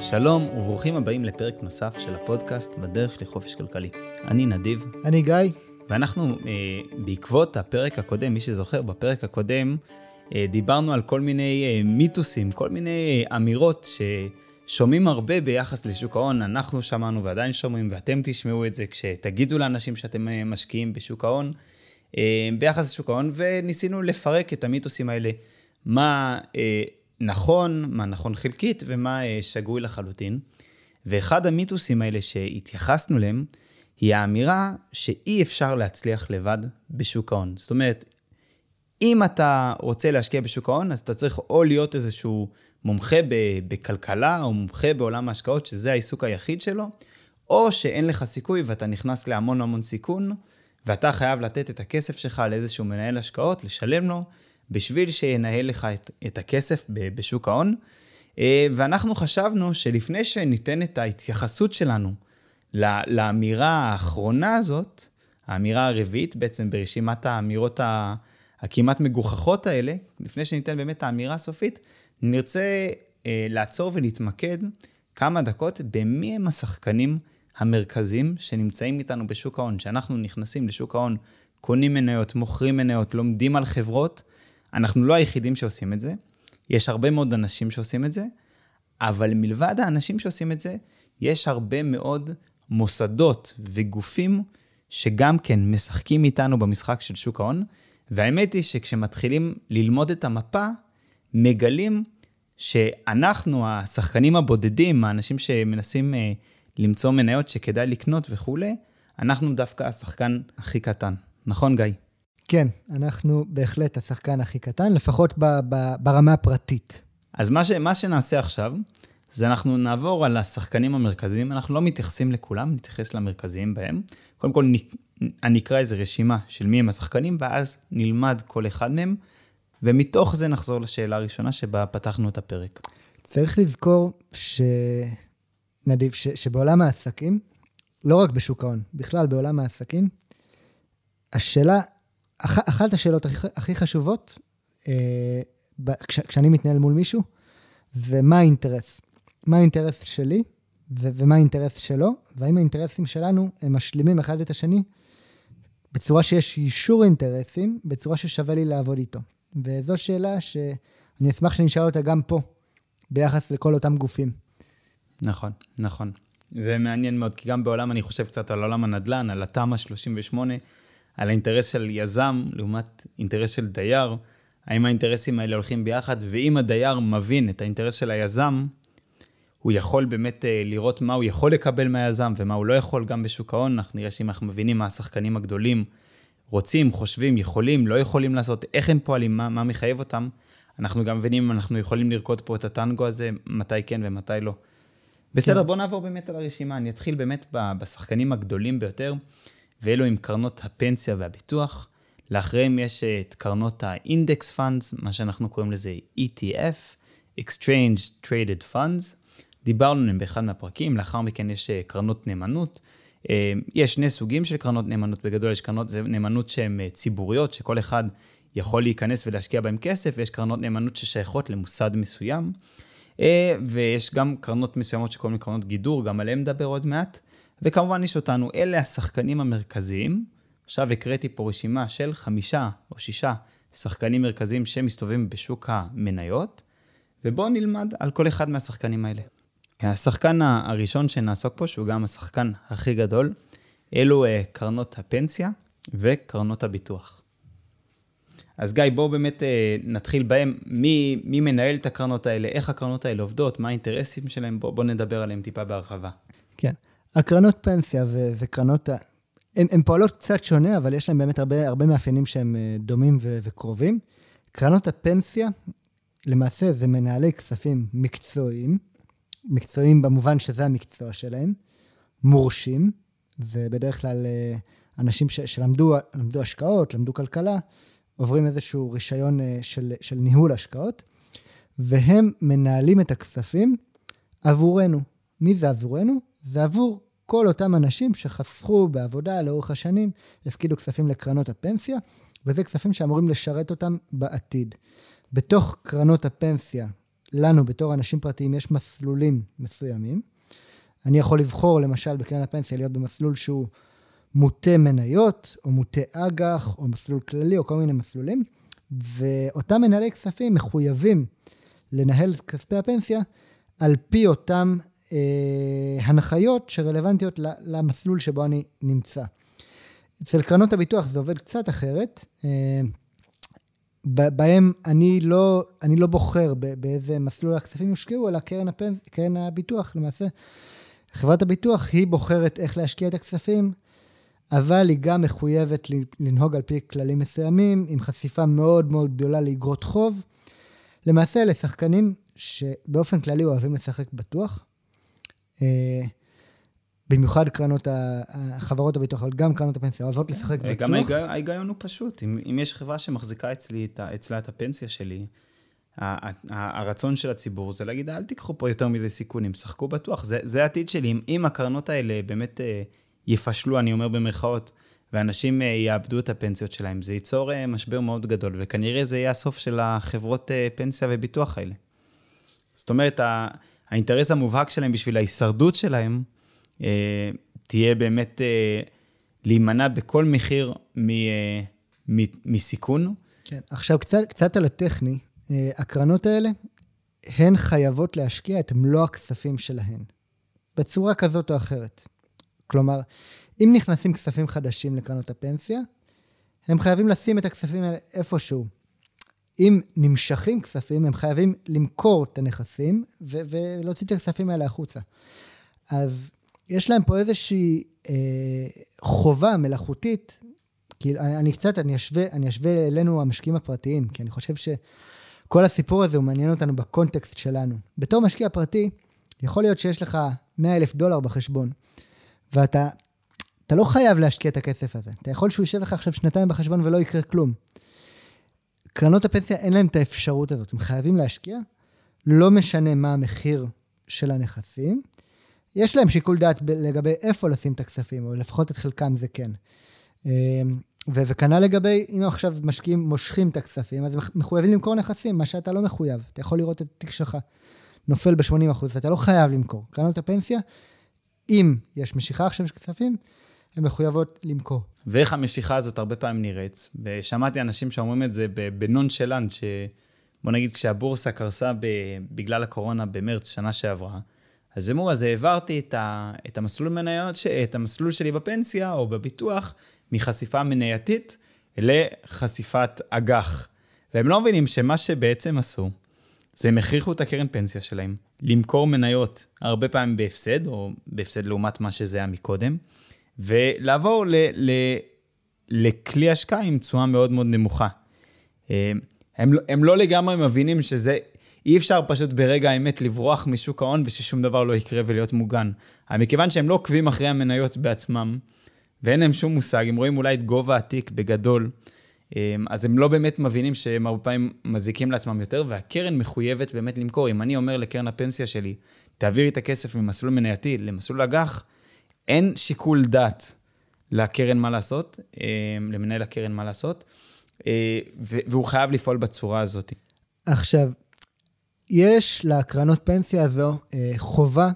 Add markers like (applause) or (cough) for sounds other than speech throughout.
שלום וברוכים הבאים לפרק נוסף של הפודקאסט בדרך לחופש כלכלי. אני נדיב. אני גיא. ואנחנו, אה, בעקבות הפרק הקודם, מי שזוכר, בפרק הקודם אה, דיברנו על כל מיני אה, מיתוסים, כל מיני אה, אמירות ששומעים הרבה ביחס לשוק ההון. אנחנו שמענו ועדיין שומעים, ואתם תשמעו את זה כשתגידו לאנשים שאתם אה, משקיעים בשוק ההון, אה, ביחס לשוק ההון, וניסינו לפרק את המיתוסים האלה. מה... נכון, מה נכון חלקית ומה אה, שגוי לחלוטין. ואחד המיתוסים האלה שהתייחסנו אליהם, היא האמירה שאי אפשר להצליח לבד בשוק ההון. זאת אומרת, אם אתה רוצה להשקיע בשוק ההון, אז אתה צריך או להיות איזשהו מומחה בכלכלה, או מומחה בעולם ההשקעות, שזה העיסוק היחיד שלו, או שאין לך סיכוי ואתה נכנס להמון המון סיכון, ואתה חייב לתת את הכסף שלך לאיזשהו מנהל השקעות, לשלם לו, בשביל שינהל לך את, את הכסף בשוק ההון. אה, ואנחנו חשבנו שלפני שניתן את ההתייחסות שלנו לאמירה האחרונה הזאת, האמירה הרביעית בעצם ברשימת האמירות הכמעט מגוחכות האלה, לפני שניתן באמת את האמירה הסופית, נרצה אה, לעצור ולהתמקד כמה דקות במי הם השחקנים המרכזיים שנמצאים איתנו בשוק ההון. כשאנחנו נכנסים לשוק ההון, קונים מניות, מוכרים מניות, לומדים על חברות, אנחנו לא היחידים שעושים את זה, יש הרבה מאוד אנשים שעושים את זה, אבל מלבד האנשים שעושים את זה, יש הרבה מאוד מוסדות וגופים שגם כן משחקים איתנו במשחק של שוק ההון, והאמת היא שכשמתחילים ללמוד את המפה, מגלים שאנחנו, השחקנים הבודדים, האנשים שמנסים אה, למצוא מניות שכדאי לקנות וכולי, אנחנו דווקא השחקן הכי קטן. נכון, גיא? כן, אנחנו בהחלט השחקן הכי קטן, לפחות ב, ב, ברמה הפרטית. אז מה, ש, מה שנעשה עכשיו, זה אנחנו נעבור על השחקנים המרכזיים, אנחנו לא מתייחסים לכולם, נתייחס למרכזיים בהם. קודם כל אני אקרא איזה רשימה של מי הם השחקנים, ואז נלמד כל אחד מהם, ומתוך זה נחזור לשאלה הראשונה שבה פתחנו את הפרק. צריך לזכור ש... נדיב, ש... שבעולם העסקים, לא רק בשוק ההון, בכלל בעולם העסקים, השאלה אח, אחת השאלות הכי, הכי חשובות, אה, כש, כשאני מתנהל מול מישהו, זה מה האינטרס. מה האינטרס שלי ו, ומה האינטרס שלו, והאם האינטרסים שלנו הם משלימים אחד את השני בצורה שיש אישור אינטרסים, בצורה ששווה לי לעבוד איתו. וזו שאלה שאני אשמח שאני אשאל אותה גם פה, ביחס לכל אותם גופים. נכון, נכון. ומעניין מאוד, כי גם בעולם, אני חושב קצת על עולם הנדל"ן, על התמ"א 38, על האינטרס של יזם לעומת אינטרס של דייר, האם האינטרסים האלה הולכים ביחד, ואם הדייר מבין את האינטרס של היזם, הוא יכול באמת אה, לראות מה הוא יכול לקבל מהיזם ומה הוא לא יכול גם בשוק ההון. אנחנו נראה שאם אנחנו מבינים מה השחקנים הגדולים רוצים, חושבים, יכולים, לא יכולים לעשות, איך הם פועלים, מה, מה מחייב אותם, אנחנו גם מבינים אם אנחנו יכולים לרקוד פה את הטנגו הזה, מתי כן ומתי לא. בסדר, כן. בואו נעבור באמת על הרשימה. אני אתחיל באמת בשחקנים הגדולים ביותר. ואלו עם קרנות הפנסיה והביטוח. לאחריהם יש את קרנות האינדקס פאנדס, מה שאנחנו קוראים לזה ETF, Exchange Traded Funds. דיברנו עליהם באחד מהפרקים, לאחר מכן יש אה, קרנות נאמנות. אה, יש שני סוגים של קרנות נאמנות, בגדול יש קרנות נאמנות שהן אה, ציבוריות, שכל אחד יכול להיכנס ולהשקיע בהן כסף, ויש קרנות נאמנות ששייכות למוסד מסוים. ויש גם קרנות מסוימות שקוראים לקרנות גידור, גם עליהן נדבר עוד מעט. וכמובן יש אותנו, אלה השחקנים המרכזיים. עכשיו הקראתי פה רשימה של חמישה או שישה שחקנים מרכזיים שמסתובבים בשוק המניות, ובואו נלמד על כל אחד מהשחקנים האלה. השחקן הראשון שנעסוק פה, שהוא גם השחקן הכי גדול, אלו אה, קרנות הפנסיה וקרנות הביטוח. אז גיא, בואו באמת אה, נתחיל בהם. מי, מי מנהל את הקרנות האלה, איך הקרנות האלה עובדות, מה האינטרסים שלהם, בואו בוא נדבר עליהם טיפה בהרחבה. כן. הקרנות פנסיה ו- וקרנות, הן פועלות קצת שונה, אבל יש להן באמת הרבה, הרבה מאפיינים שהם אה, דומים ו- וקרובים. קרנות הפנסיה, למעשה זה מנהלי כספים מקצועיים, מקצועיים במובן שזה המקצוע שלהם, מורשים, זה בדרך כלל אה, אנשים ש- שלמדו למדו השקעות, למדו כלכלה, עוברים איזשהו רישיון אה, של, של ניהול השקעות, והם מנהלים את הכספים עבורנו. מי זה עבורנו? זה עבור כל אותם אנשים שחסכו בעבודה לאורך השנים, הפקידו כספים לקרנות הפנסיה, וזה כספים שאמורים לשרת אותם בעתיד. בתוך קרנות הפנסיה, לנו, בתור אנשים פרטיים, יש מסלולים מסוימים. אני יכול לבחור, למשל, בקרן הפנסיה, להיות במסלול שהוא מוטה מניות, או מוטה אג"ח, או מסלול כללי, או כל מיני מסלולים, ואותם מנהלי כספים מחויבים לנהל את כספי הפנסיה על פי אותם הנחיות שרלוונטיות למסלול שבו אני נמצא. אצל קרנות הביטוח זה עובד קצת אחרת. אה, בהם אני לא, אני לא בוחר באיזה מסלול הכספים יושקעו, אלא קרן, הפנס, קרן הביטוח למעשה. חברת הביטוח היא בוחרת איך להשקיע את הכספים, אבל היא גם מחויבת לנהוג על פי כללים מסוימים, עם חשיפה מאוד מאוד גדולה לאגרות חוב. למעשה אלה שחקנים שבאופן כללי אוהבים לשחק בטוח. אה, במיוחד קרנות, חברות הביטוח, אבל גם קרנות הפנסיה אוהבות לשחק בטוח. גם ההיגיון, ההיגיון הוא פשוט. אם, אם יש חברה שמחזיקה אצלי, אצלה את הפנסיה שלי, הרצון של הציבור זה להגיד, אל תיקחו פה יותר מזה סיכונים, שחקו בטוח, זה, זה העתיד שלי. אם, אם הקרנות האלה באמת אה, יפשלו, אני אומר במרכאות, ואנשים אה, יאבדו את הפנסיות שלהם, זה ייצור משבר מאוד גדול, וכנראה זה יהיה הסוף של החברות פנסיה וביטוח האלה. זאת אומרת, האינטרס המובהק שלהם בשביל ההישרדות שלהם, אה, תהיה באמת אה, להימנע בכל מחיר מ, אה, מ, מסיכון. כן, עכשיו קצת, קצת על הטכני. הקרנות האלה, הן חייבות להשקיע את מלוא הכספים שלהן, בצורה כזאת או אחרת. כלומר, אם נכנסים כספים חדשים לקרנות הפנסיה, הם חייבים לשים את הכספים האלה איפשהו. אם נמשכים כספים, הם חייבים למכור את הנכסים ו- ולהוציא את הכספים האלה החוצה. אז יש להם פה איזושהי אה, חובה מלאכותית, כי אני קצת, אני אשווה, אני אשווה אלינו המשקיעים הפרטיים, כי אני חושב שכל הסיפור הזה הוא מעניין אותנו בקונטקסט שלנו. בתור משקיע פרטי, יכול להיות שיש לך 100 אלף דולר בחשבון, ואתה אתה לא חייב להשקיע את הכסף הזה. אתה יכול שהוא יישב לך עכשיו שנתיים בחשבון ולא יקרה כלום. קרנות הפנסיה אין להם את האפשרות הזאת, הם חייבים להשקיע, לא משנה מה המחיר של הנכסים, יש להם שיקול דעת לגבי איפה לשים את הכספים, או לפחות את חלקם זה כן. אמ, וכנ"ל לגבי, אם עכשיו משקיעים מושכים את הכספים, אז הם מחויבים למכור נכסים, מה שאתה לא מחויב. אתה יכול לראות את התיק שלך נופל ב-80%, ואתה לא חייב למכור. קרנות הפנסיה, אם יש משיכה עכשיו של כספים, הן מחויבות למכור. ואיך המשיכה הזאת הרבה פעמים נראית? ושמעתי אנשים שאומרים את זה בנונשלנט, שבוא נגיד כשהבורסה קרסה בגלל הקורונה במרץ שנה שעברה, אז אמרו, אז העברתי את, ה, את המסלול מניות, את המסלול שלי בפנסיה או בביטוח, מחשיפה מנייתית לחשיפת אג"ח. והם לא מבינים שמה שבעצם עשו, זה הם הכריחו את הקרן פנסיה שלהם למכור מניות הרבה פעמים בהפסד, או בהפסד לעומת מה שזה היה מקודם, ולעבור ל, ל, לכלי השקעה עם תשואה מאוד מאוד נמוכה. אה, הם, הם לא לגמרי מבינים שזה אי אפשר פשוט ברגע האמת לברוח משוק ההון וששום דבר לא יקרה ולהיות מוגן. אבל מכיוון שהם לא עוקבים אחרי המניות בעצמם, ואין להם שום מושג, הם רואים אולי את גובה התיק בגדול, אמ, אז הם לא באמת מבינים שהם הרבה פעמים מזיקים לעצמם יותר, והקרן מחויבת באמת למכור. אם אני אומר לקרן הפנסיה שלי, תעבירי את הכסף ממסלול מנייתי למסלול אג"ח, אין שיקול דעת לקרן מה לעשות, אמ, למנהל הקרן מה לעשות, אה, והוא חייב לפעול בצורה הזאת. עכשיו, יש לקרנות פנסיה הזו אה, חובה,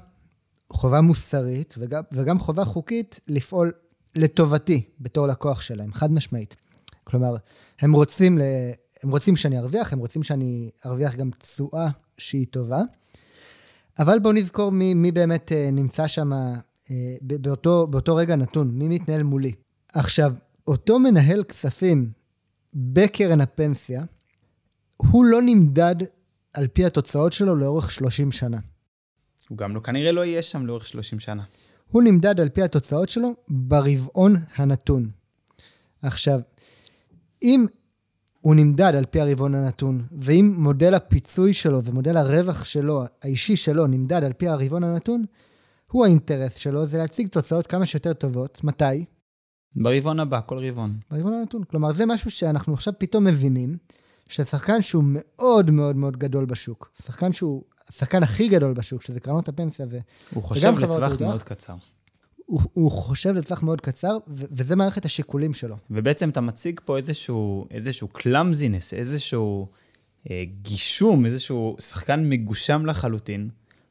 חובה מוסרית וגם, וגם חובה חוקית לפעול לטובתי בתור לקוח שלהם, חד משמעית. כלומר, הם רוצים, ל... הם רוצים שאני ארוויח, הם רוצים שאני ארוויח גם תשואה שהיא טובה, אבל בואו נזכור מי, מי באמת אה, נמצא שם אה, באותו, באותו רגע נתון, מי מתנהל מולי. עכשיו, אותו מנהל כספים בקרן הפנסיה, הוא לא נמדד על פי התוצאות שלו לאורך 30 שנה. הוא גם לא, כנראה לא יהיה שם לאורך 30 שנה. הוא נמדד על פי התוצאות שלו ברבעון הנתון. עכשיו, אם הוא נמדד על פי הרבעון הנתון, ואם מודל הפיצוי שלו ומודל הרווח שלו, האישי שלו, נמדד על פי הרבעון הנתון, הוא האינטרס שלו, זה להציג תוצאות כמה שיותר טובות. מתי? ברבעון הבא, כל רבעון. ברבעון הנתון. כלומר, זה משהו שאנחנו עכשיו פתאום מבינים, ששחקן שהוא מאוד מאוד מאוד גדול בשוק, שחקן שהוא השחקן הכי גדול בשוק, שזה קרנות הפנסיה ו... הוא חושב לטווח מאוד קצר. הוא, הוא חושב לטווח מאוד קצר, ו- וזה מערכת השיקולים שלו. ובעצם אתה מציג פה איזשהו, איזשהו קלאמזינס, איזשהו אה, גישום, איזשהו שחקן מגושם לחלוטין,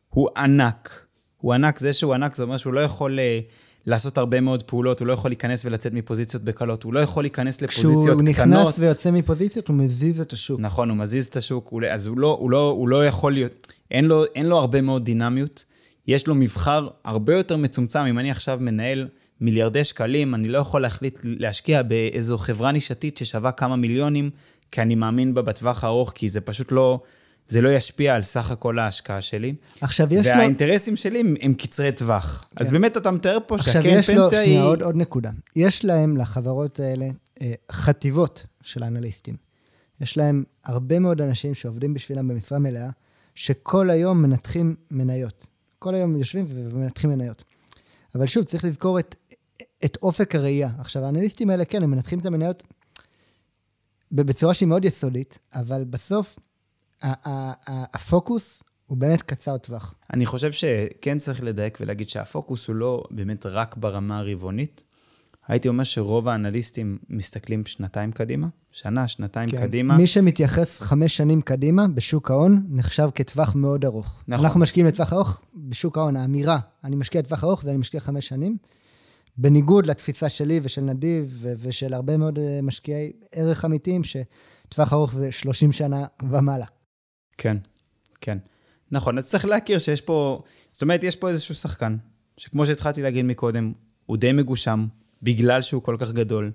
הוא ענק. הוא ענק, זה שהוא ענק זה אומר שהוא לא יכול אה, לעשות הרבה מאוד פעולות, הוא לא יכול להיכנס ולצאת מפוזיציות בקלות, הוא לא יכול להיכנס לפוזיציות כשהוא קטנות. נכנס ויוצא מפוזיציות, הוא מזיז את השוק. נכון, הוא מזיז את השוק, הוא- אז הוא לא, הוא לא, הוא לא יכול להיות, אין לו, אין לו הרבה מאוד דינמיות, יש לו מבחר הרבה יותר מצומצם. אם אני עכשיו מנהל מיליארדי שקלים, אני לא יכול להחליט להשקיע באיזו חברה נישתית ששווה כמה מיליונים, כי אני מאמין בה בטווח הארוך, כי זה פשוט לא, זה לא ישפיע על סך הכל ההשקעה שלי. עכשיו יש לו... והאינטרסים שלי הם, הם קצרי טווח. כן. אז באמת אתה מתאר פה עכשיו שהקרן יש לו, פנסיה שנייה, היא... עוד, עוד נקודה. יש להם, לחברות האלה, אה, חטיבות של אנליסטים. יש להם הרבה מאוד אנשים שעובדים בשבילם במשרה מלאה, שכל היום מנתחים מניות. כל היום יושבים ומנתחים מניות. אבל שוב, צריך לזכור את, את אופק הראייה. עכשיו, האנליסטים האלה, כן, הם מנתחים את המניות בצורה שהיא מאוד יסודית, אבל בסוף הפוקוס הוא באמת קצר טווח. אני חושב שכן צריך לדייק ולהגיד שהפוקוס הוא לא באמת רק ברמה הרבעונית. הייתי אומר שרוב האנליסטים מסתכלים שנתיים קדימה, שנה, שנתיים כן. קדימה. מי שמתייחס חמש שנים קדימה בשוק ההון נחשב כטווח מאוד ארוך. נכון. אנחנו משקיעים לטווח ארוך, בשוק ההון האמירה, אני משקיע לטווח ארוך, זה אני משקיע חמש שנים. בניגוד לתפיסה שלי ושל נדיב ושל הרבה מאוד אה, משקיעי ערך אמיתיים, שטווח ארוך זה 30 שנה ומעלה. כן, כן. נכון, אז צריך להכיר שיש פה, זאת אומרת, יש פה איזשהו שחקן, שכמו שהתחלתי להגיד מקודם, הוא די מגושם, בגלל שהוא כל כך גדול.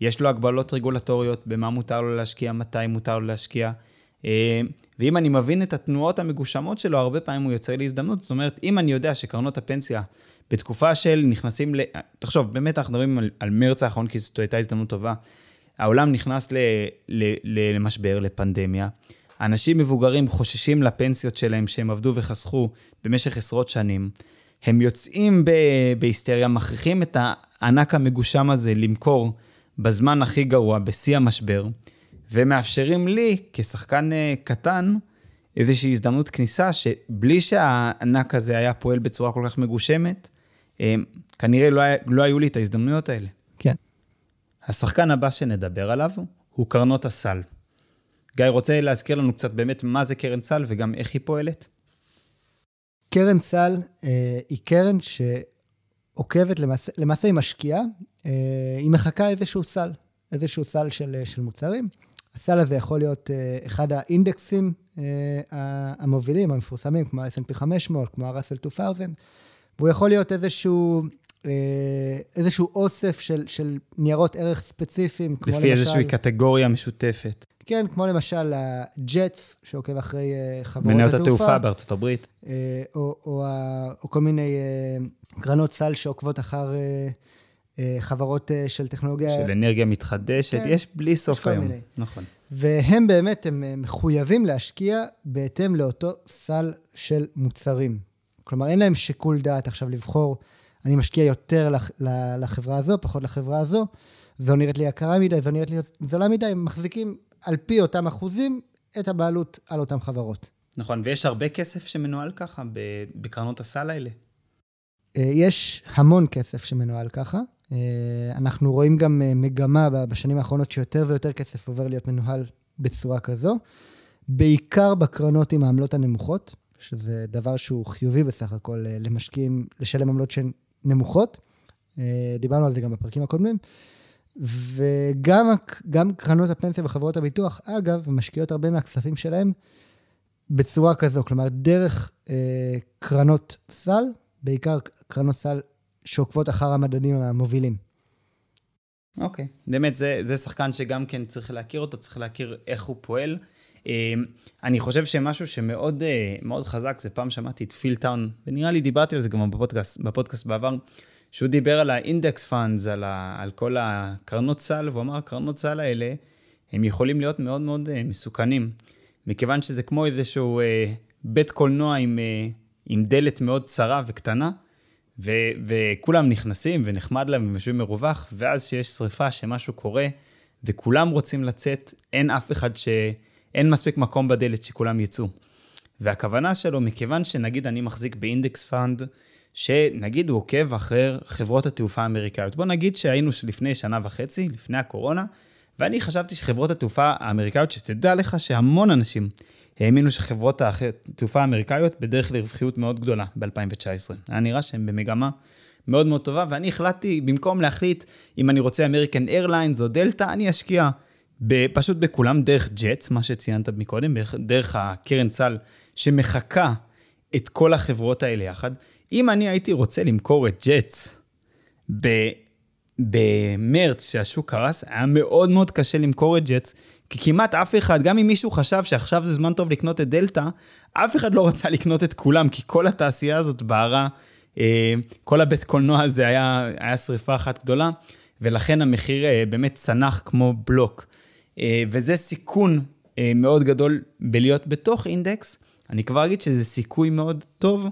יש לו הגבלות רגולטוריות במה מותר לו להשקיע, מתי מותר לו להשקיע. אה, ואם אני מבין את התנועות המגושמות שלו, הרבה פעמים הוא יוצר לי הזדמנות. זאת אומרת, אם אני יודע שקרנות הפנסיה, בתקופה של נכנסים ל... תחשוב, באמת אנחנו מדברים על, על מרץ האחרון, כי זאת הייתה הזדמנות טובה. העולם נכנס ל, ל, ל, למשבר, לפנדמיה. אנשים מבוגרים חוששים לפנסיות שלהם שהם עבדו וחסכו במשך עשרות שנים. הם יוצאים ב- בהיסטריה, מכריחים את הענק המגושם הזה למכור בזמן הכי גרוע, בשיא המשבר, ומאפשרים לי, כשחקן אה, קטן, איזושהי הזדמנות כניסה, שבלי שהענק הזה היה פועל בצורה כל כך מגושמת, אה, כנראה לא, היה, לא היו לי את ההזדמנויות האלה. כן. השחקן הבא שנדבר עליו הוא קרנות הסל. גיא, רוצה להזכיר לנו קצת באמת מה זה קרן סל וגם איך היא פועלת? קרן סל אה, היא קרן שעוקבת, למעשה, למעשה היא משקיעה, אה, היא מחקה איזשהו סל, איזשהו סל של, של מוצרים. הסל הזה יכול להיות אה, אחד האינדקסים אה, המובילים, המפורסמים, כמו ה-S&P 500, כמו ה-Russell 2000, והוא יכול להיות איזשהו, אה, איזשהו אוסף של, של ניירות ערך ספציפיים, כמו לפי למשל... איזושהי קטגוריה משותפת. כן, כמו למשל הג'טס, שעוקב אחרי אה, חברות מניות התעופה. התעופה בארצות הברית. אה, או, או, ה- או כל מיני אה, קרנות סל שעוקבות אחר חברות של טכנולוגיה, של אנרגיה מתחדשת, כן, יש בלי סוף כל היום. מיני. נכון. והם באמת, הם מחויבים להשקיע בהתאם לאותו סל של מוצרים. כלומר, אין להם שיקול דעת עכשיו לבחור, אני משקיע יותר לח- לחברה הזו, פחות לחברה הזו, זו נראית לי יקרה מדי, זו נראית לי זולה מדי, הם מחזיקים על פי אותם אחוזים את הבעלות על אותן חברות. נכון, ויש הרבה כסף שמנוהל ככה בקרנות הסל האלה. אה, יש המון כסף שמנוהל ככה. אה, אנחנו רואים גם אה, מגמה בשנים האחרונות שיותר ויותר כסף עובר להיות מנוהל בצורה כזו, בעיקר בקרנות עם העמלות הנמוכות, שזה דבר שהוא חיובי בסך הכל למשקיעים לשלם עמלות שהן נמוכות. דיברנו על זה גם בפרקים הקודמים. וגם קרנות הפנסיה וחברות הביטוח, אגב, משקיעות הרבה מהכספים שלהם בצורה כזו, כלומר, דרך אה, קרנות סל, בעיקר קרנות סל שעוקבות אחר המדדים המובילים. אוקיי. באמת, זה, זה שחקן שגם כן צריך להכיר אותו, צריך להכיר איך הוא פועל. אה, אני חושב שמשהו שמאוד אה, חזק, זה פעם שמעתי את Phil Town, ונראה לי דיברתי על זה גם בפודקאסט, בפודקאסט בעבר, שהוא דיבר על ה index funds, על, על כל הקרנות סל, והוא אמר, הקרנות סל האלה, הם יכולים להיות מאוד מאוד אה, מסוכנים, מכיוון שזה כמו איזשהו אה, בית קולנוע עם, אה, עם דלת מאוד צרה וקטנה, ו- וכולם נכנסים ונחמד להם ויושבים מרווח, ואז שיש שריפה שמשהו קורה, וכולם רוצים לצאת, אין אף אחד ש... אין מספיק מקום בדלת שכולם יצאו. והכוונה שלו, מכיוון שנגיד אני מחזיק ב index fund, שנגיד הוא עוקב אחרי חברות התעופה האמריקאיות. בוא נגיד שהיינו לפני שנה וחצי, לפני הקורונה, ואני חשבתי שחברות התעופה האמריקאיות, שתדע לך שהמון אנשים האמינו שחברות התעופה האמריקאיות בדרך לרווחיות מאוד גדולה ב-2019. היה נראה שהן במגמה מאוד מאוד טובה, ואני החלטתי, במקום להחליט אם אני רוצה אמריקן איירליינס או דלתא, אני אשקיע פשוט בכולם דרך ג'טס, מה שציינת מקודם, דרך הקרן סל שמחקה את כל החברות האלה יחד. אם אני הייתי רוצה למכור את ג'טס במרץ, שהשוק קרס, היה מאוד מאוד קשה למכור את ג'טס, כי כמעט אף אחד, גם אם מישהו חשב שעכשיו זה זמן טוב לקנות את דלתא, אף אחד לא רצה לקנות את כולם, כי כל התעשייה הזאת בערה, אה, כל הבית קולנוע הזה היה, היה שריפה אחת גדולה, ולכן המחיר אה, באמת צנח כמו בלוק. אה, וזה סיכון מאוד גדול בלהיות בתוך אינדקס. אני כבר אגיד שזה סיכוי מאוד טוב,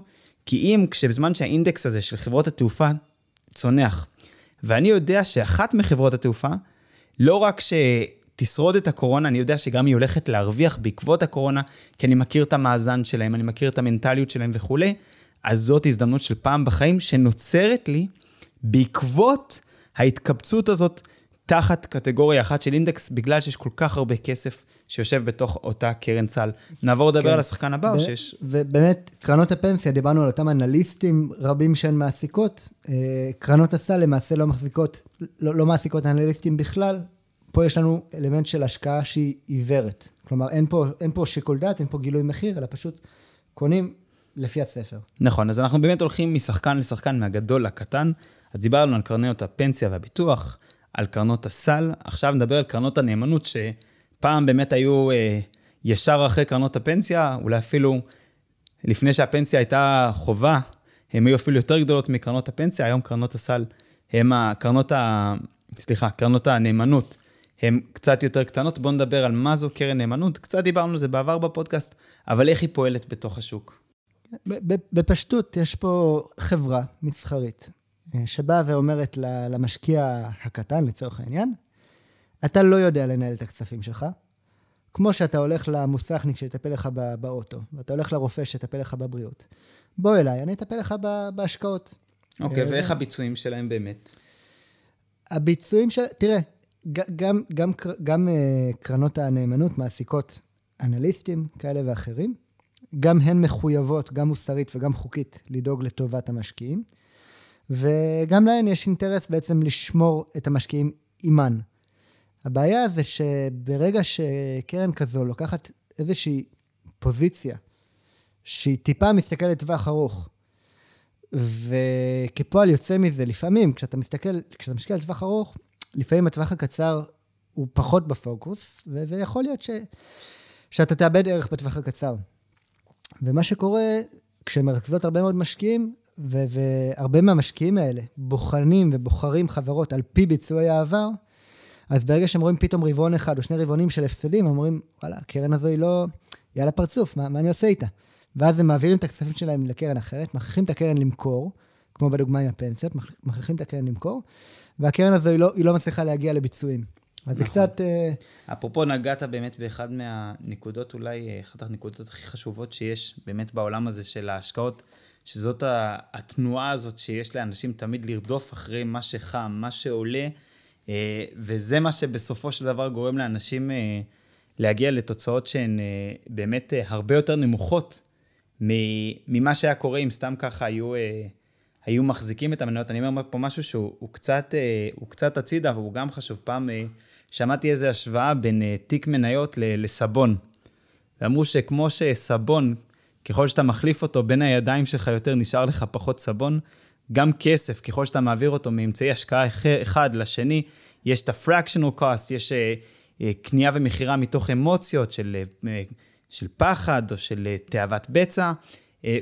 כי אם כשבזמן שהאינדקס הזה של חברות התעופה צונח, ואני יודע שאחת מחברות התעופה, לא רק שתשרוד את הקורונה, אני יודע שגם היא הולכת להרוויח בעקבות הקורונה, כי אני מכיר את המאזן שלהם, אני מכיר את המנטליות שלהם וכולי, אז זאת הזדמנות של פעם בחיים שנוצרת לי בעקבות ההתקבצות הזאת תחת קטגוריה אחת של אינדקס, בגלל שיש כל כך הרבה כסף שיושב בתוך אותה קרן סל. נעבור לדבר כן. על השחקן הבא, או שיש... ובאמת, קרנות הפנסיה, דיברנו על אותם אנליסטים רבים שהן מעסיקות. אה, קרנות הסל למעשה לא מחזיקות, לא, לא מעסיקות אנליסטים בכלל. פה יש לנו אלמנט של השקעה שהיא עיוורת. כלומר, אין פה, אין פה שיקול דעת, אין פה גילוי מחיר, אלא פשוט קונים לפי הספר. נכון, אז אנחנו באמת הולכים משחקן לשחקן, מהגדול לקטן. אז דיברנו על קרנות הפנסיה והביטוח, על קרנות הסל, עכשיו נדבר על קרנות הנאמנות, שפעם באמת היו אה, ישר אחרי קרנות הפנסיה, אולי אפילו לפני שהפנסיה הייתה חובה, הן היו אפילו יותר גדולות מקרנות הפנסיה, היום קרנות הסל הן הקרנות ה... סליחה, קרנות הנאמנות הן קצת יותר קטנות. בואו נדבר על מה זו קרן נאמנות. קצת דיברנו על זה בעבר בפודקאסט, אבל איך היא פועלת בתוך השוק? בפשטות, יש פה חברה מסחרית שבאה ואומרת למשקיע הקטן, לצורך העניין, אתה לא יודע לנהל את הכספים שלך, כמו שאתה הולך למוסכניק שיטפל לך באוטו, ואתה הולך לרופא שיטפל לך בבריאות. בוא אליי, אני אטפל לך בהשקעות. אוקיי, okay, אה, ואיך הביצועים שלהם באמת? הביצועים של... תראה, גם, גם, גם אה, קרנות הנאמנות מעסיקות אנליסטים כאלה ואחרים. גם הן מחויבות, גם מוסרית וגם חוקית, לדאוג לטובת המשקיעים. וגם להן יש אינטרס בעצם לשמור את המשקיעים עימן. הבעיה זה שברגע שקרן כזו לוקחת איזושהי פוזיציה שהיא טיפה מסתכלת לטווח ארוך, וכפועל יוצא מזה, לפעמים, כשאתה מסתכל, כשאתה משקיע לטווח ארוך, לפעמים הטווח הקצר הוא פחות בפוקוס, ויכול להיות ש, שאתה תאבד ערך בטווח הקצר. ומה שקורה, כשמרכזות הרבה מאוד משקיעים, ו- והרבה מהמשקיעים האלה בוחנים ובוחרים חברות על פי ביצועי העבר, אז ברגע שהם רואים פתאום רבעון אחד או שני רבעונים של הפסדים, הם אומרים, וואלה, הקרן הזו היא לא... היא על הפרצוף, מה, מה אני עושה איתה? ואז הם מעבירים את הכספים שלהם לקרן אחרת, מכריחים את הקרן למכור, כמו בדוגמה עם הפנסיות, מכריחים את הקרן למכור, והקרן הזו היא לא, היא לא מצליחה להגיע לביצועים. אז זה נכון. קצת... אה, אפרופו, נגעת באמת באחד מהנקודות, אולי אה, אחת הנקודות הכי חשובות שיש באמת בעולם הזה של ההשקעות. שזאת התנועה הזאת שיש לאנשים תמיד לרדוף אחרי מה שחם, מה שעולה, אה, וזה מה שבסופו של דבר גורם לאנשים אה, להגיע לתוצאות שהן אה, באמת הרבה יותר נמוכות ממה שהיה קורה אם סתם ככה היו, היו מחזיקים את המניות. אני אומר פה משהו שהוא קצת, קצת הצידה, והוא גם חשוב. פעם שמעתי איזו השוואה בין תיק מניות לסבון. ואמרו שכמו שסבון ככל שאתה מחליף אותו בין הידיים שלך יותר, נשאר לך פחות סבון. גם כסף, ככל שאתה מעביר אותו מאמצעי השקעה אחד לשני, יש את ה-fractional cost, יש uh, קנייה ומכירה מתוך אמוציות של, uh, של פחד או של תאוות בצע,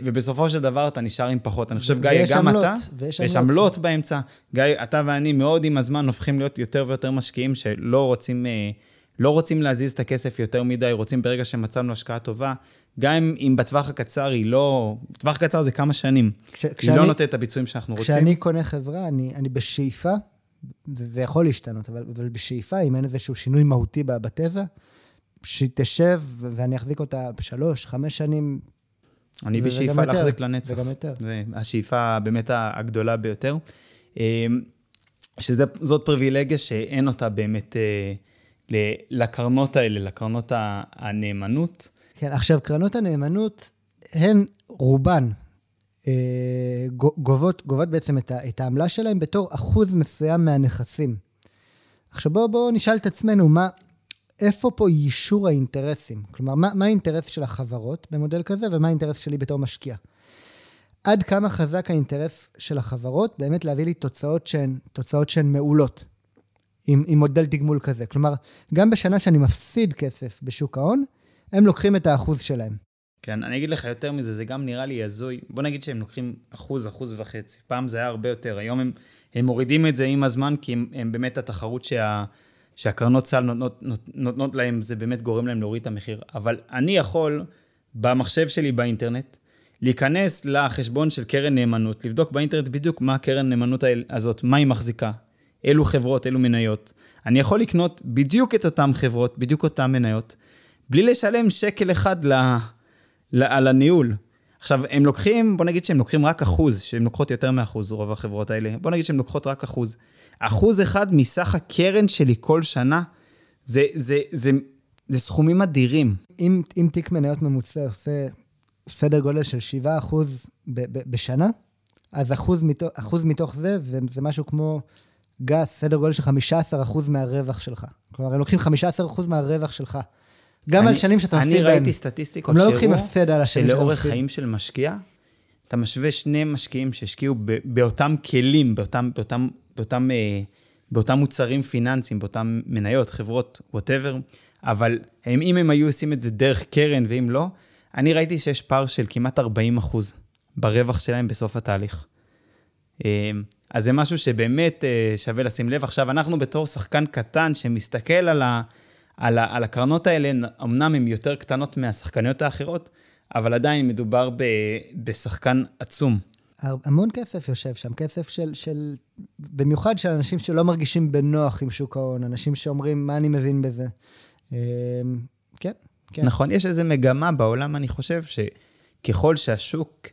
ובסופו של דבר אתה נשאר עם פחות. אני חושב, גיא, גם עמלות, אתה, ויש עמלות. עמלות באמצע. גיא, אתה ואני מאוד עם הזמן הופכים להיות יותר ויותר משקיעים שלא רוצים... Uh, לא רוצים להזיז את הכסף יותר מדי, רוצים ברגע שמצאנו השקעה טובה, גם אם בטווח הקצר היא לא, בטווח הקצר זה כמה שנים, כש, היא כשאני, לא נותנת את הביצועים שאנחנו כשאני רוצים. כשאני קונה חברה, אני, אני בשאיפה, זה, זה יכול להשתנות, אבל, אבל בשאיפה, אם אין איזשהו שינוי מהותי בתזה, שהיא תשב ואני אחזיק אותה בשלוש, חמש שנים. אני בשאיפה להחזיק לנצח. וגם יותר. זה השאיפה באמת הגדולה ביותר. אמ, שזאת פריבילגיה שאין אותה באמת... אה, לקרנות האלה, לקרנות הנאמנות. כן, עכשיו, קרנות הנאמנות, הן רובן אה, גובות, גובות בעצם את, את העמלה שלהן בתור אחוז מסוים מהנכסים. עכשיו בואו בוא נשאל את עצמנו, מה, איפה פה יישור האינטרסים? כלומר, מה, מה האינטרס של החברות במודל כזה, ומה האינטרס שלי בתור משקיע? עד כמה חזק האינטרס של החברות באמת להביא לי תוצאות שהן, תוצאות שהן מעולות עם, עם מודל תגמול כזה. כלומר, גם בשנה שאני מפסיד כסף בשוק ההון, הם לוקחים את האחוז שלהם. כן, אני אגיד לך יותר מזה, זה גם נראה לי הזוי. בוא נגיד שהם לוקחים אחוז, אחוז וחצי. פעם זה היה הרבה יותר. היום הם, הם מורידים את זה עם הזמן, כי הם, הם באמת התחרות שה, שהקרנות סל נותנות, נות, נותנות להם, זה באמת גורם להם להוריד את המחיר. אבל אני יכול, במחשב שלי באינטרנט, להיכנס לחשבון של קרן נאמנות, לבדוק באינטרנט בדיוק מה הקרן נאמנות הזאת, מה היא מחזיקה, אילו חברות, אילו מניות. אני יכול לקנות בדיוק את אותן חברות, בדיוק אותן מניות, בלי לשלם שקל אחד ל... על הניהול. עכשיו, הם לוקחים, בוא נגיד שהם לוקחים רק אחוז, שהן לוקחות יותר מאחוז, רוב החברות האלה. בוא נגיד שהן לוקחות רק אחוז. אחוז אחד מסך הקרן שלי כל שנה, זה, זה, זה, זה סכומים אדירים. אם, אם תיק מניות ממוצע עושה סדר גודל של 7 אחוז ב, ב, בשנה, אז אחוז מתוך, אחוז מתוך זה, זה, זה משהו כמו, גס, סדר גודל של 15 אחוז מהרווח שלך. כלומר, הם לוקחים 15 אחוז מהרווח שלך. גם, אני, על שנים שאתה מפסיד בהן. אני ראיתי סטטיסטיקות לא לוקחים הפסד על השנים שלאורך חיים של משקיע, אתה משווה שני משקיעים שהשקיעו באותם כלים, באותם, באותם, באותם, אה, באותם מוצרים פיננסיים, באותם מניות, חברות, whatever, אבל הם, אם הם היו עושים את זה דרך קרן ואם לא, אני ראיתי שיש פער של כמעט 40 אחוז ברווח שלהם בסוף התהליך. אה, אז זה משהו שבאמת אה, שווה לשים לב. עכשיו, אנחנו בתור שחקן קטן שמסתכל על ה... על, ה, על הקרנות האלה, אמנם הן יותר קטנות מהשחקניות האחרות, אבל עדיין מדובר ב, בשחקן עצום. המון כסף יושב שם, כסף של, של... במיוחד של אנשים שלא מרגישים בנוח עם שוק ההון, אנשים שאומרים, מה אני מבין בזה? אמ, כן, כן. נכון, יש איזו מגמה בעולם, אני חושב, שככל שהשוק אה,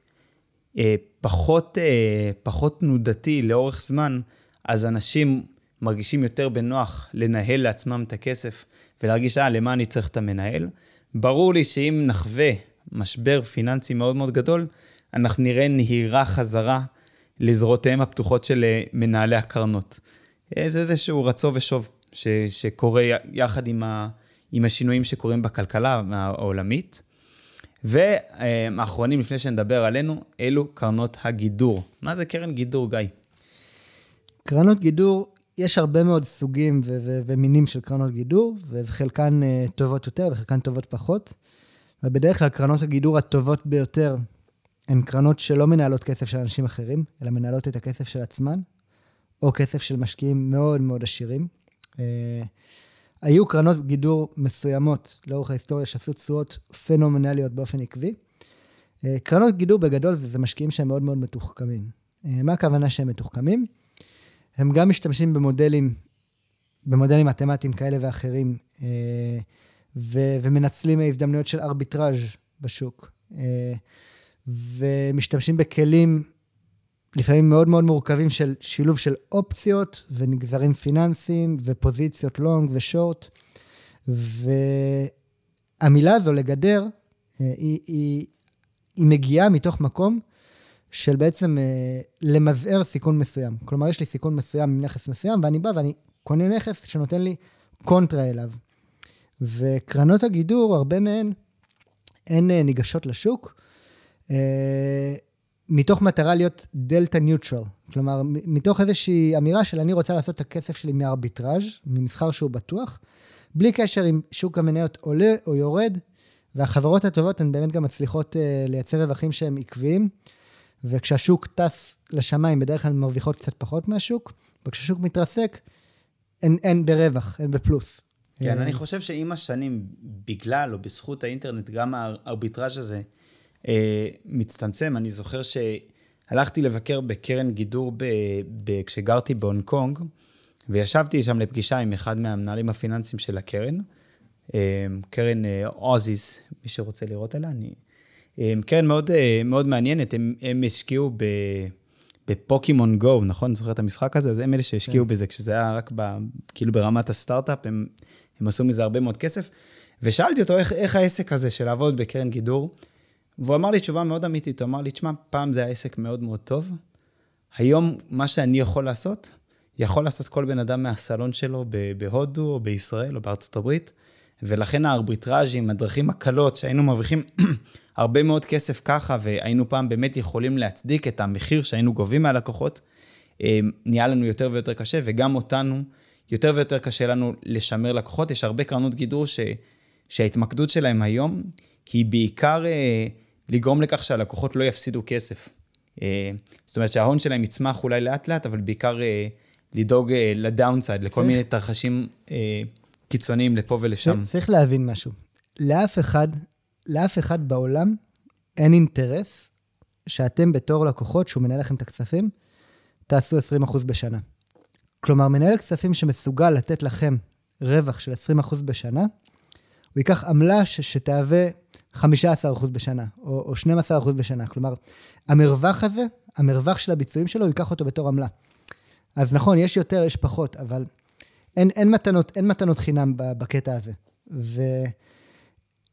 פחות, אה, פחות תנודתי לאורך זמן, אז אנשים מרגישים יותר בנוח לנהל לעצמם את הכסף ולהרגיש, אה, למה אני צריך את המנהל? ברור לי שאם נחווה משבר פיננסי מאוד מאוד גדול, אנחנו נראה נהירה חזרה לזרועותיהם הפתוחות של אה, מנהלי הקרנות. זה איזשהו רצו ושוב ש, שקורה יחד עם, ה, עם השינויים שקורים בכלכלה העולמית. והאחרונים, לפני שנדבר עלינו, אלו קרנות הגידור. מה זה קרן גידור, גיא? קרנות גידור יש הרבה מאוד סוגים ו- ו- ומינים של קרנות גידור, וחלקן uh, טובות יותר וחלקן טובות פחות. ובדרך כלל קרנות הגידור הטובות ביותר הן קרנות שלא מנהלות כסף של אנשים אחרים, אלא מנהלות את הכסף של עצמן, או כסף של משקיעים מאוד מאוד עשירים. היו קרנות גידור מסוימות לאורך ההיסטוריה שעשו תשואות פנומנליות באופן עקבי. Uh, קרנות גידור בגדול זה, זה משקיעים שהם מאוד מאוד מתוחכמים. Uh, מה הכוונה שהם מתוחכמים? הם גם משתמשים במודלים, במודלים מתמטיים כאלה ואחרים, אה, ו- ומנצלים הזדמנויות של ארביטראז' בשוק. אה, ומשתמשים בכלים לפעמים מאוד מאוד מורכבים של שילוב של אופציות ונגזרים פיננסיים ופוזיציות לונג ושורט. והמילה הזו, לגדר, אה, היא, היא, היא מגיעה מתוך מקום של בעצם אה, למזער סיכון מסוים. כלומר, יש לי סיכון מסוים עם נכס מסוים, ואני בא ואני קונה נכס שנותן לי קונטרה אליו. וקרנות הגידור, הרבה מהן, הן אה, ניגשות לשוק, מתוך מטרה להיות דלתא ניוטרל. כלומר, מתוך איזושהי אמירה של אני רוצה לעשות את הכסף שלי מארביטראז', ממסחר שהוא בטוח, בלי קשר אם שוק המניות עולה או יורד, והחברות הטובות הן באמת גם מצליחות לייצר רווחים שהם עקביים. וכשהשוק טס לשמיים, בדרך כלל מרוויחות קצת פחות מהשוק, וכשהשוק מתרסק, אין, אין ברווח, אין בפלוס. כן, אני חושב שעם השנים, בגלל או בזכות האינטרנט, גם הארביטראז' הזה אה, מצטמצם. אני זוכר שהלכתי לבקר בקרן גידור ב, ב, כשגרתי בהונג קונג, וישבתי שם לפגישה עם אחד מהמנהלים הפיננסיים של הקרן, אה, קרן אה, אוזיס, מי שרוצה לראות עליה, אני... קרן מאוד, אה, מאוד מעניינת, הם, הם השקיעו ב, בפוקימון גו, נכון? זוכר את המשחק הזה? זה הם אלה שהשקיעו כן. בזה, כשזה היה רק ב, כאילו ברמת הסטארט-אפ, הם, הם עשו מזה הרבה מאוד כסף. ושאלתי אותו איך, איך העסק הזה של לעבוד בקרן גידור, והוא אמר לי תשובה מאוד אמיתית, הוא אמר לי, תשמע, פעם זה היה עסק מאוד מאוד טוב, היום מה שאני יכול לעשות, יכול לעשות כל בן אדם מהסלון שלו בהודו או בישראל או בארצות הברית, ולכן הארביטראז'ים, הדרכים הקלות שהיינו מרוויחים (clears throat) הרבה מאוד כסף ככה, והיינו פעם באמת יכולים להצדיק את המחיר שהיינו גובים מהלקוחות, אה, נהיה לנו יותר ויותר קשה, וגם אותנו, יותר ויותר קשה לנו לשמר לקוחות. יש הרבה קרנות גידור ש, שההתמקדות שלהם היום היא בעיקר אה, לגרום לכך שהלקוחות לא יפסידו כסף. אה, זאת אומרת שההון שלהם יצמח אולי לאט-לאט, אבל בעיקר לדאוג לדאונסייד, לכל מיני תרחשים קיצוניים לפה ולשם. צריך להבין משהו. לאף אחד לאף אחד בעולם אין אינטרס שאתם בתור לקוחות, שהוא מנהל לכם את הכספים, תעשו 20% בשנה. כלומר, מנהל כספים שמסוגל לתת לכם רווח של 20% בשנה, הוא ייקח עמלה ש- שתהווה 15% בשנה, או, או 12% בשנה. כלומר, המרווח הזה, המרווח של הביצועים שלו, הוא ייקח אותו בתור עמלה. אז נכון, יש יותר, יש פחות, אבל אין, אין, מתנות, אין מתנות חינם בקטע הזה. ו...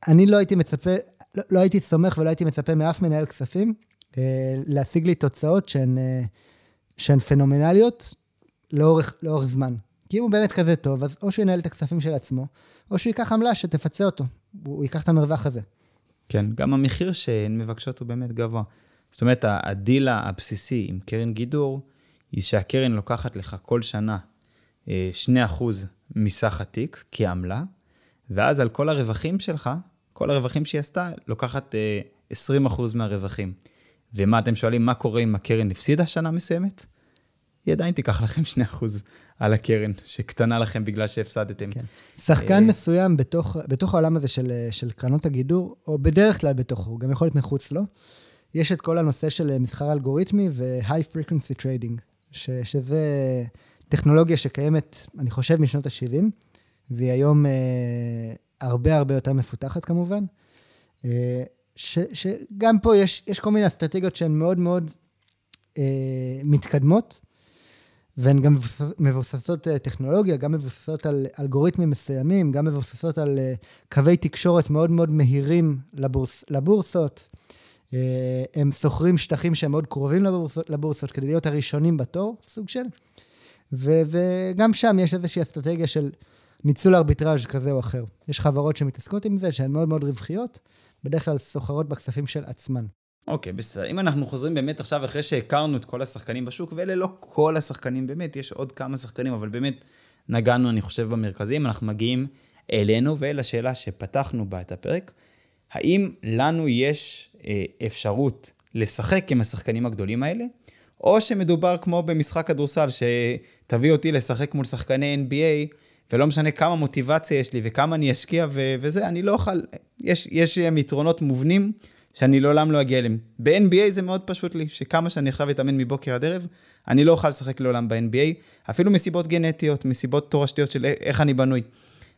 אני לא הייתי מצפה, לא, לא הייתי סומך ולא הייתי מצפה מאף מנהל כספים אה, להשיג לי תוצאות שהן, אה, שהן פנומנליות לאורך, לאורך זמן. כי אם הוא באמת כזה טוב, אז או שהוא ינהל את הכספים של עצמו, או שהוא ייקח עמלה שתפצה אותו, הוא ייקח את המרווח הזה. כן, גם המחיר שהן מבקשות הוא באמת גבוה. זאת אומרת, הדיל הבסיסי עם קרן גידור, היא שהקרן לוקחת לך כל שנה 2% אה, מסך התיק כעמלה, ואז על כל הרווחים שלך, כל הרווחים שהיא עשתה, לוקחת אה, 20% מהרווחים. ומה אתם שואלים, מה קורה אם הקרן הפסידה שנה מסוימת? היא עדיין תיקח לכם 2% על הקרן, שקטנה לכם בגלל שהפסדתם. כן. שחקן אה... מסוים בתוך, בתוך העולם הזה של, של קרנות הגידור, או בדרך כלל בתוכו, הוא גם יכול להיות מחוץ לו, יש את כל הנושא של מסחר אלגוריתמי ו-high frequency trading, ש, שזה טכנולוגיה שקיימת, אני חושב, משנות ה-70. והיא היום אה, הרבה הרבה יותר מפותחת כמובן. אה, ש, שגם פה יש, יש כל מיני אסטרטגיות שהן מאוד מאוד אה, מתקדמות, והן גם מבוססות אה, טכנולוגיה, גם מבוססות על אלגוריתמים מסוימים, גם מבוססות על אה, קווי תקשורת מאוד מאוד מהירים לבורס, לבורסות. אה, הם שוכרים שטחים שהם מאוד קרובים לבורסות, לבורסות כדי להיות הראשונים בתור, סוג של. ו, וגם שם יש איזושהי אסטרטגיה של ניצול ארביטראז' כזה או אחר. יש חברות שמתעסקות עם זה, שהן מאוד מאוד רווחיות, בדרך כלל סוחרות בכספים של עצמן. אוקיי, okay, בסדר. אם אנחנו חוזרים באמת עכשיו, אחרי שהכרנו את כל השחקנים בשוק, ואלה לא כל השחקנים באמת, יש עוד כמה שחקנים, אבל באמת נגענו, אני חושב, במרכזים, אנחנו מגיעים אלינו ולשאלה שפתחנו בה את הפרק, האם לנו יש אה, אפשרות לשחק עם השחקנים הגדולים האלה, או שמדובר כמו במשחק כדורסל, שתביא אותי לשחק מול שחקני NBA, ולא משנה כמה מוטיבציה יש לי וכמה אני אשקיע ו- וזה, אני לא אוכל, יש, יש יתרונות מובנים שאני לעולם לא אגיע אליהם. ב-NBA זה מאוד פשוט לי, שכמה שאני עכשיו אתאמן מבוקר עד ערב, אני לא אוכל לשחק לעולם ב-NBA, אפילו מסיבות גנטיות, מסיבות תורשתיות של איך אני בנוי.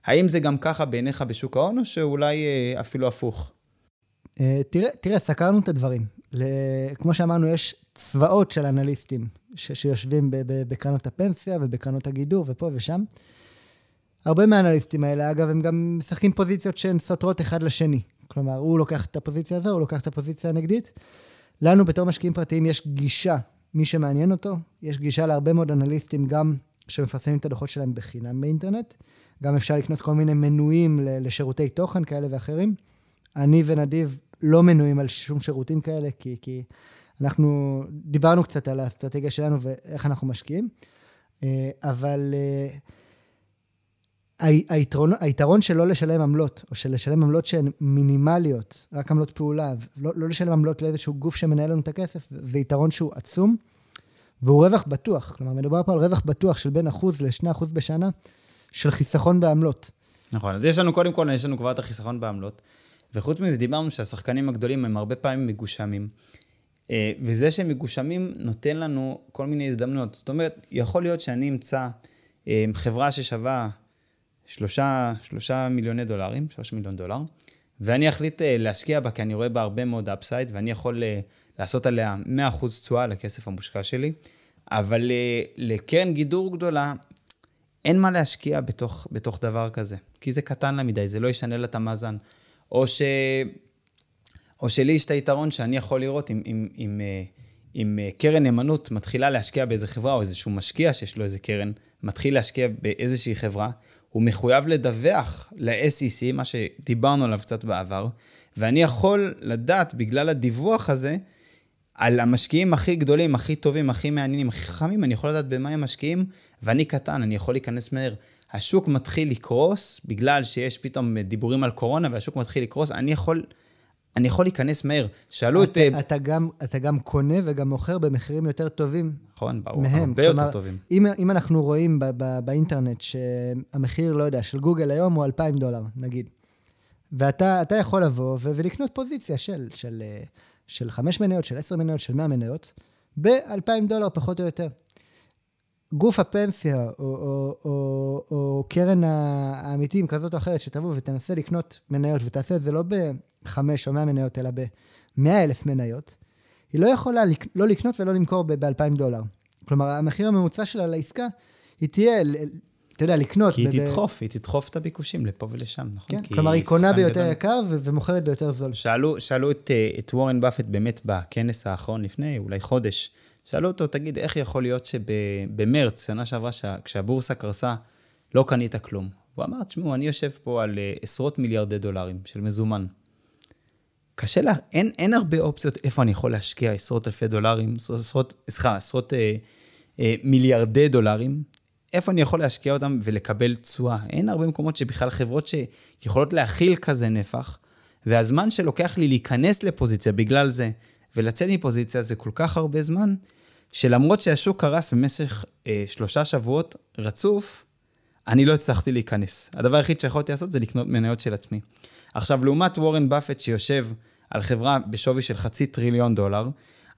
האם זה גם ככה בעיניך בשוק ההון, או שאולי אה, אפילו הפוך? אה, תראה, תראה, סקרנו את הדברים. כמו שאמרנו, יש צבאות של אנליסטים שיושבים בקרנות הפנסיה ובקרנות הגידור ופה ושם. הרבה מהאנליסטים האלה, אגב, הם גם משחקים פוזיציות שהן סותרות אחד לשני. כלומר, הוא לוקח את הפוזיציה הזו, הוא לוקח את הפוזיציה הנגדית. לנו בתור משקיעים פרטיים יש גישה, מי שמעניין אותו, יש גישה להרבה מאוד אנליסטים, גם שמפרסמים את הדוחות שלהם בחינם באינטרנט. גם אפשר לקנות כל מיני מנויים לשירותי תוכן כאלה ואחרים. אני ונדיב לא מנויים על שום שירותים כאלה, כי, כי אנחנו דיברנו קצת על האסטרטגיה שלנו ואיך אנחנו משקיעים, אה, אבל אה, היתרון, היתרון של לא לשלם עמלות, או של לשלם עמלות שהן מינימליות, רק עמלות פעולה, לא, לא לשלם עמלות לאיזשהו גוף שמנהל לנו את הכסף, זה יתרון שהוא עצום, והוא רווח בטוח. כלומר, מדובר פה על רווח בטוח של בין אחוז לשני אחוז בשנה של חיסכון בעמלות. נכון, אז יש לנו, קודם כל, יש לנו כבר את החיסכון בעמלות, וחוץ מזה דיברנו שהשחקנים הגדולים הם הרבה פעמים מגושמים. אה, וזה שהם מגושמים נותן לנו כל מיני הזדמנויות. זאת אומרת, יכול להיות שאני אמצא אה, חברה ששווה שלושה, שלושה מיליוני דולרים, שלושה מיליון דולר, ואני אחליט אה, להשקיע בה, כי אני רואה בה הרבה מאוד אפסייד, ואני יכול אה, לעשות עליה 100% תשואה לכסף המושקע שלי, אבל אה, לקרן גידור גדולה, אין מה להשקיע בתוך, בתוך דבר כזה, כי זה קטן לה מדי, זה לא ישנה לה את המאזן. או, ש... או שלי יש את היתרון שאני יכול לראות אם, אם, אם, אם קרן נאמנות מתחילה להשקיע באיזה חברה, או איזשהו משקיע שיש לו איזה קרן, מתחיל להשקיע באיזושהי חברה, הוא מחויב לדווח ל-SEC, מה שדיברנו עליו קצת בעבר, ואני יכול לדעת, בגלל הדיווח הזה, על המשקיעים הכי גדולים, הכי טובים, הכי מעניינים, הכי חכמים, אני יכול לדעת במה הם משקיעים, ואני קטן, אני יכול להיכנס מהר. השוק מתחיל לקרוס, בגלל שיש פתאום דיבורים על קורונה והשוק מתחיל לקרוס, אני יכול אני יכול להיכנס מהר. שאלו את... אתה גם, אתה גם קונה וגם מוכר במחירים יותר טובים. נכון, ברור, מהם. הרבה כלומר, יותר טובים. אם, אם אנחנו רואים ב, ב, באינטרנט שהמחיר, לא יודע, של גוגל היום הוא 2,000 דולר, נגיד, ואתה יכול לבוא ו, ולקנות פוזיציה של, של, של 5 מניות, של 10 מניות, של 100 מניות, ב-2,000 דולר פחות או יותר. גוף הפנסיה או, או, או, או קרן העמיתים כזאת או אחרת, שתבוא ותנסה לקנות מניות ותעשה את זה לא בחמש או מאה מניות, אלא במאה אלף מניות, היא לא יכולה לא לקנות ולא למכור ב-2,000 דולר. כלומר, המחיר הממוצע שלה לעסקה, היא תהיה, אתה יודע, לקנות. כי היא תדחוף, היא תדחוף את הביקושים לפה ולשם, נכון? כן, כלומר, היא קונה ביותר גדול. יקר ומוכרת ביותר זול. שאלו, שאלו את, אה, את וורן באפט באמת בכנס האחרון לפני, אולי חודש, שאלו אותו, תגיד, איך יכול להיות שבמרץ, שנה שעברה, כשהבורסה קרסה, לא קנית כלום? הוא אמר, תשמעו, אני יושב פה על uh, עשרות מיליארדי דולרים של מזומן. קשה לה, אין, אין הרבה אופציות איפה אני יכול להשקיע עשרות אלפי דולרים, עשרות, סליחה, עשרות אה, אה, מיליארדי דולרים, איפה אני יכול להשקיע אותם ולקבל תשואה? אין הרבה מקומות שבכלל חברות שיכולות להכיל כזה נפח, והזמן שלוקח לי להיכנס לפוזיציה בגלל זה, ולצאת מפוזיציה זה כל כך הרבה זמן, שלמרות שהשוק קרס במשך אה, שלושה שבועות רצוף, אני לא הצלחתי להיכנס. הדבר היחיד שיכולתי לעשות זה לקנות מניות של עצמי. עכשיו, לעומת וורן באפט שיושב על חברה בשווי של חצי טריליון דולר,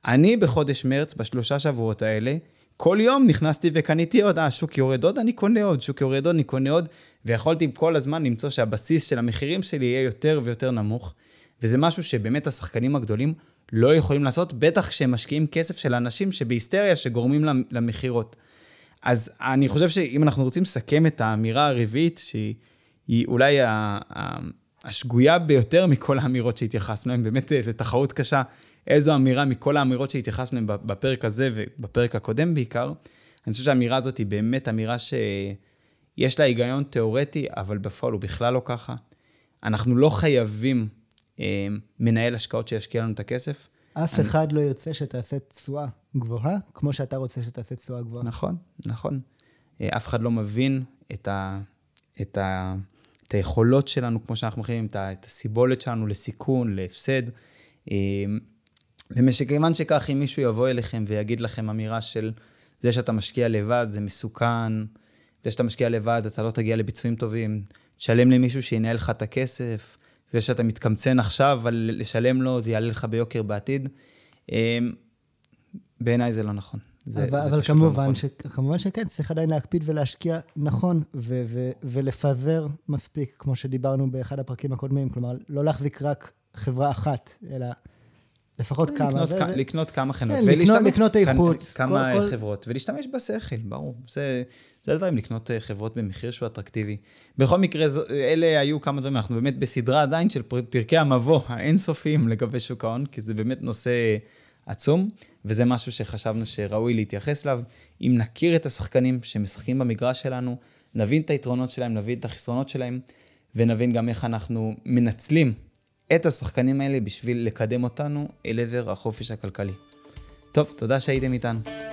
אני בחודש מרץ, בשלושה שבועות האלה, כל יום נכנסתי וקניתי עוד, אה, שוק יורד עוד, אני קונה עוד, שוק יורד עוד, אני קונה עוד, ויכולתי כל הזמן למצוא שהבסיס של המחירים שלי יהיה יותר ויותר נמוך, וזה משהו שבאמת השחקנים הגדולים לא יכולים לעשות, בטח כשהם משקיעים כסף של אנשים שבהיסטריה שגורמים למכירות. אז אני חושב שאם אנחנו רוצים לסכם את האמירה הרביעית, שהיא אולי השגויה ביותר מכל האמירות שהתייחסנו להן, באמת זו תחרות קשה, איזו אמירה מכל האמירות שהתייחסנו להן בפרק הזה ובפרק הקודם בעיקר. אני חושב שהאמירה הזאת היא באמת אמירה שיש לה היגיון תיאורטי, אבל בפועל הוא בכלל לא ככה. אנחנו לא חייבים אה, מנהל השקעות שישקיע לנו את הכסף. אף אני... אחד לא ירצה שתעשה תשואה גבוהה, כמו שאתה רוצה שתעשה תשואה גבוהה. נכון, נכון. אה, אף אחד לא מבין את, ה... את, ה... את היכולות שלנו, כמו שאנחנו מכירים, את. את הסיבולת שלנו לסיכון, להפסד. אה, ומכיוון שכך, אם מישהו יבוא אליכם ויגיד לכם אמירה של זה שאתה משקיע לבד, זה מסוכן, זה שאתה משקיע לבד, אתה לא תגיע לביצועים טובים, תשלם למישהו שינהל לך את הכסף, זה שאתה מתקמצן עכשיו, אבל לשלם לו, זה יעלה לך ביוקר בעתיד. אמ, בעיניי זה לא נכון. זה, אבל, זה אבל לא כמובן, נכון. ש, כמובן שכן, צריך עדיין להקפיד ולהשקיע נכון, ו, ו, ולפזר מספיק, כמו שדיברנו באחד הפרקים הקודמים. כלומר, לא להחזיק רק חברה אחת, אלא לפחות לקנות כמה. לקנות, ו... לקנות כמה חנות. כן, לקנות, לקנות איכות. כמה כל, חברות, כל... ולהשתמש בשכל, ברור. זה, זה הדברים, לקנות אה, חברות במחיר שהוא אטרקטיבי. בכל מקרה, אלה היו כמה דברים, אנחנו באמת בסדרה עדיין של פרקי המבוא האינסופיים לגבי שוק ההון, כי זה באמת נושא עצום, וזה משהו שחשבנו שראוי להתייחס אליו. אם נכיר את השחקנים שמשחקים במגרש שלנו, נבין את היתרונות שלהם, נבין את החסרונות שלהם, ונבין גם איך אנחנו מנצלים את השחקנים האלה בשביל לקדם אותנו אל עבר החופש הכלכלי. טוב, תודה שהייתם איתנו.